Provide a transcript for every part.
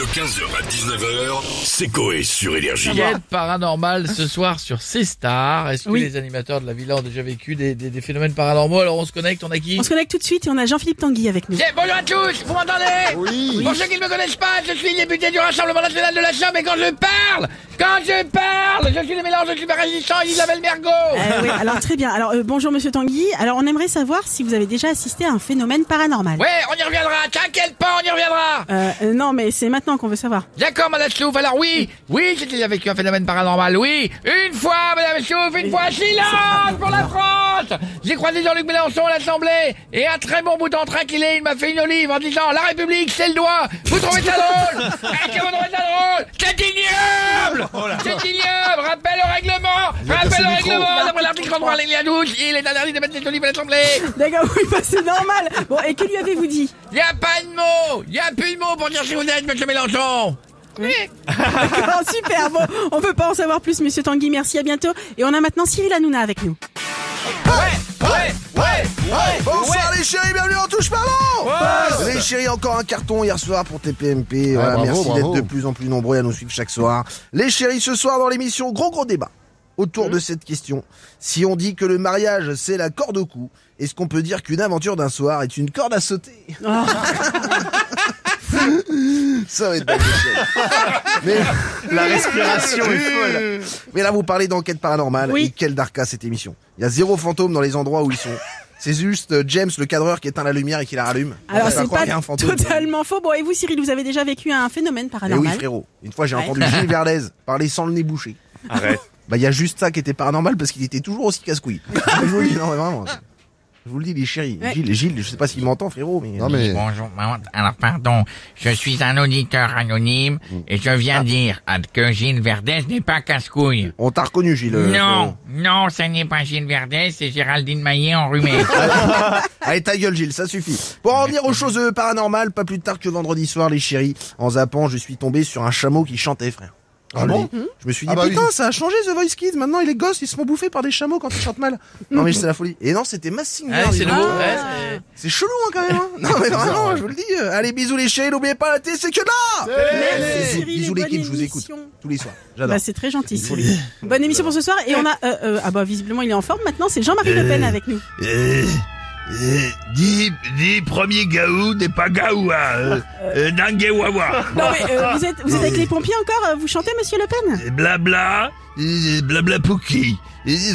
De 15h à 19h, c'est Coé sur Énergie. Enquête paranormale ce soir sur C-Star. Est-ce que Oui. les animateurs de la villa ont déjà vécu des, des- des phénomènes paranormaux? Alors on se connecte, on a qui? On se connecte tout de suite et on a Jean-Philippe Tanguy avec nous. Eh, Bonjour à tous, vous m'entendez? Oui. Pour ceux qui ne me connaissent pas, je suis le député du Rassemblement National de la Somme et quand je parle, quand je parle, je suis le mélange de super résistant et d'Isabelle Mergo. Euh, oui, alors très bien. Alors euh, bonjour Monsieur Tanguy. Alors on aimerait savoir si vous avez déjà assisté à un phénomène paranormal. Ouais, on y reviendra, t'inquiète pas, on y reviendra? Euh, euh, non mais c'est maintenant qu'on veut savoir. D'accord, Madame Slouf, alors oui, oui, j'ai déjà vécu un phénomène paranormal, oui. Une fois, Madame Slouf, une fois, silence pour la France. J'ai croisé Jean-Luc Mélenchon à l'Assemblée, et un très bon bout d'entrain qu'il est, il m'a fait une olive en disant « La République, c'est le doigt. Vous trouvez ça drôle? Est-ce que vous trouvez ça drôle? C'est ignoble! C'est ignoble! Rappel au règlement! Rappel au règlement D'après l'article 33, alinéa 12, il est interdit de mettre des olives à l'Assemblée D'accord, oui, bah, c'est normal. Bon, et que lui avez-vous dit Y a pas de mots Y a plus de mots pour dire si vous êtes, monsieur Mélenchon D'accord, super. Bon, on peut pas en savoir plus, Monsieur Tanguy. Merci, à bientôt. Et on a maintenant Cyril Hanouna avec nous. Ouais Ouais Ouais Bonsoir les chéris, bienvenue en touche pas bon Les chéris, encore un carton hier soir pour TPMP. Voilà, bravo, merci d'être de plus en plus nombreux à nous suivre chaque soir. Les chéris, ce soir dans l'émission, gros gros débat autour de cette question. Si on dit que le mariage c'est la corde au cou, est-ce qu'on peut dire qu'une aventure d'un soir est une corde à sauter? Ça va être pas Mais La respiration est folle. Mais là, vous parlez d'enquête paranormale. Oui. Et quel darka cette émission. Il y a zéro fantôme dans les endroits où ils sont. C'est juste euh, James, le cadreur, qui éteint la lumière et qui la rallume. Alors c'est pas un fantôme. totalement faux. Bon, et vous, Cyril, vous avez déjà vécu un phénomène Eh oui, paranormal frérot. Une fois, j'ai Ouais. entendu Gilles Verdez parler sans le nez bouché. Arrête. Bah, il y a juste ça qui était paranormal parce qu'il était toujours aussi casse-couille. je vous le dis, non, mais vraiment. Je vous le dis, les chéris. Ouais. Gilles, Gilles, je sais pas s'il m'entend, frérot, mais. Non mais Bonjour, maman. alors pardon, je suis un auditeur anonyme et je viens dire ah, que Gilles Verdez n'est pas casse-couille. On t'a reconnu, Gilles. euh, Non, non, ce n'est pas Gilles Verdez, c'est Géraldine Maillet enrhumée. Allez, ta gueule, Gilles, ça suffit. Pour en revenir aux choses euh, paranormales, pas plus tard que vendredi soir, les chéris, en zappant, je suis tombé sur un chameau qui chantait, frère. Ah bon Je me suis dit, Ah bah putain, oui. ça a changé The Voice Kids. Maintenant, les gosses, ils se font bouffer par des chameaux quand ils chantent mal. Non, mais c'est la folie. Et non, c'était Mass Singer. Ouais, c'est donc. nouveau, ouais, c'est- C'est chelou, hein, quand même. Hein. Non, mais vraiment, je vous le dis. euh, Allez, bisous les chéris. N'oubliez pas, la télé, c'est que de là. Merci, Bisous, Cyril, bisous et l'équipe, bonne je vous écoute. Tous les soirs. J'adore. Bah, c'est très gentil. Cyril. Bonne émission pour ce soir. Et on a, euh, euh, ah bah visiblement il est en forme maintenant. C'est Jean-Marie Le Pen avec nous. Euh, premier gaou n'est pas gaou, hein, euh, euh. Non mais euh, vous êtes, vous êtes avec les pompiers encore euh, Vous chantez, Monsieur Le Pen? Blabla, blabla pouki.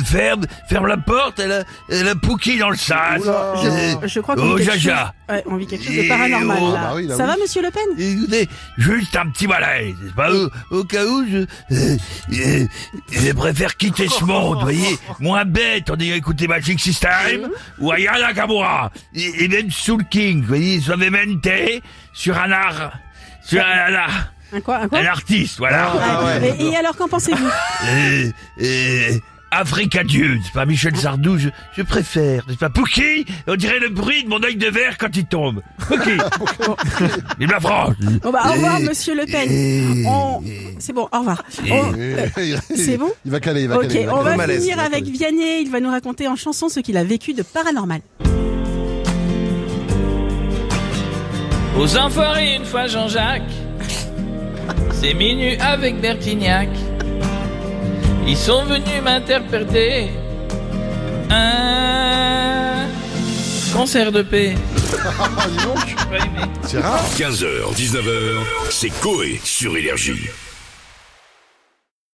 Ferme, ferme la porte, elle a, elle a pouki dans le sas. Je crois qu'on oh, vit quelque Jaja. chose. Ouais, on vit quelque chose de paranormal oh, là. bah oui, là, Ça oui. va, Monsieur Le Pen? Écoutez, juste un petit malaise, c'est pas? Au, au cas où je, euh, euh, je préfère quitter ce monde, vous voyez, moins bête, on dirait écouter Magic System, ou Ayana Kamura, et, et même Soul King, vous voyez, Suavemente, sur un art, sur un, art, Un quoi Un quoi? Un artiste, voilà. Ouais. Et, et alors qu'en pensez-vous? Euh, Africa Dieu, c'est pas Michel Sardou, je, je préfère, n'est-ce pas Pouki, on dirait le bruit de mon œil de verre quand il tombe. Pouki. Vive la France. Bon bah au revoir, Monsieur Le Pen. On... C'est bon, au revoir. On- C'est bon Il va caler, il va Ok, caler. il va on caler. va malaise, finir il va avec. Vianney. Il va nous raconter en chanson ce qu'il a vécu de paranormal. Aux enfoirés une fois Jean-Jacques C'est minuit avec Bertignac Ils sont venus m'interpréter Un concert de paix c'est rare. 15h, 19h, c'est Coé sur Énergie.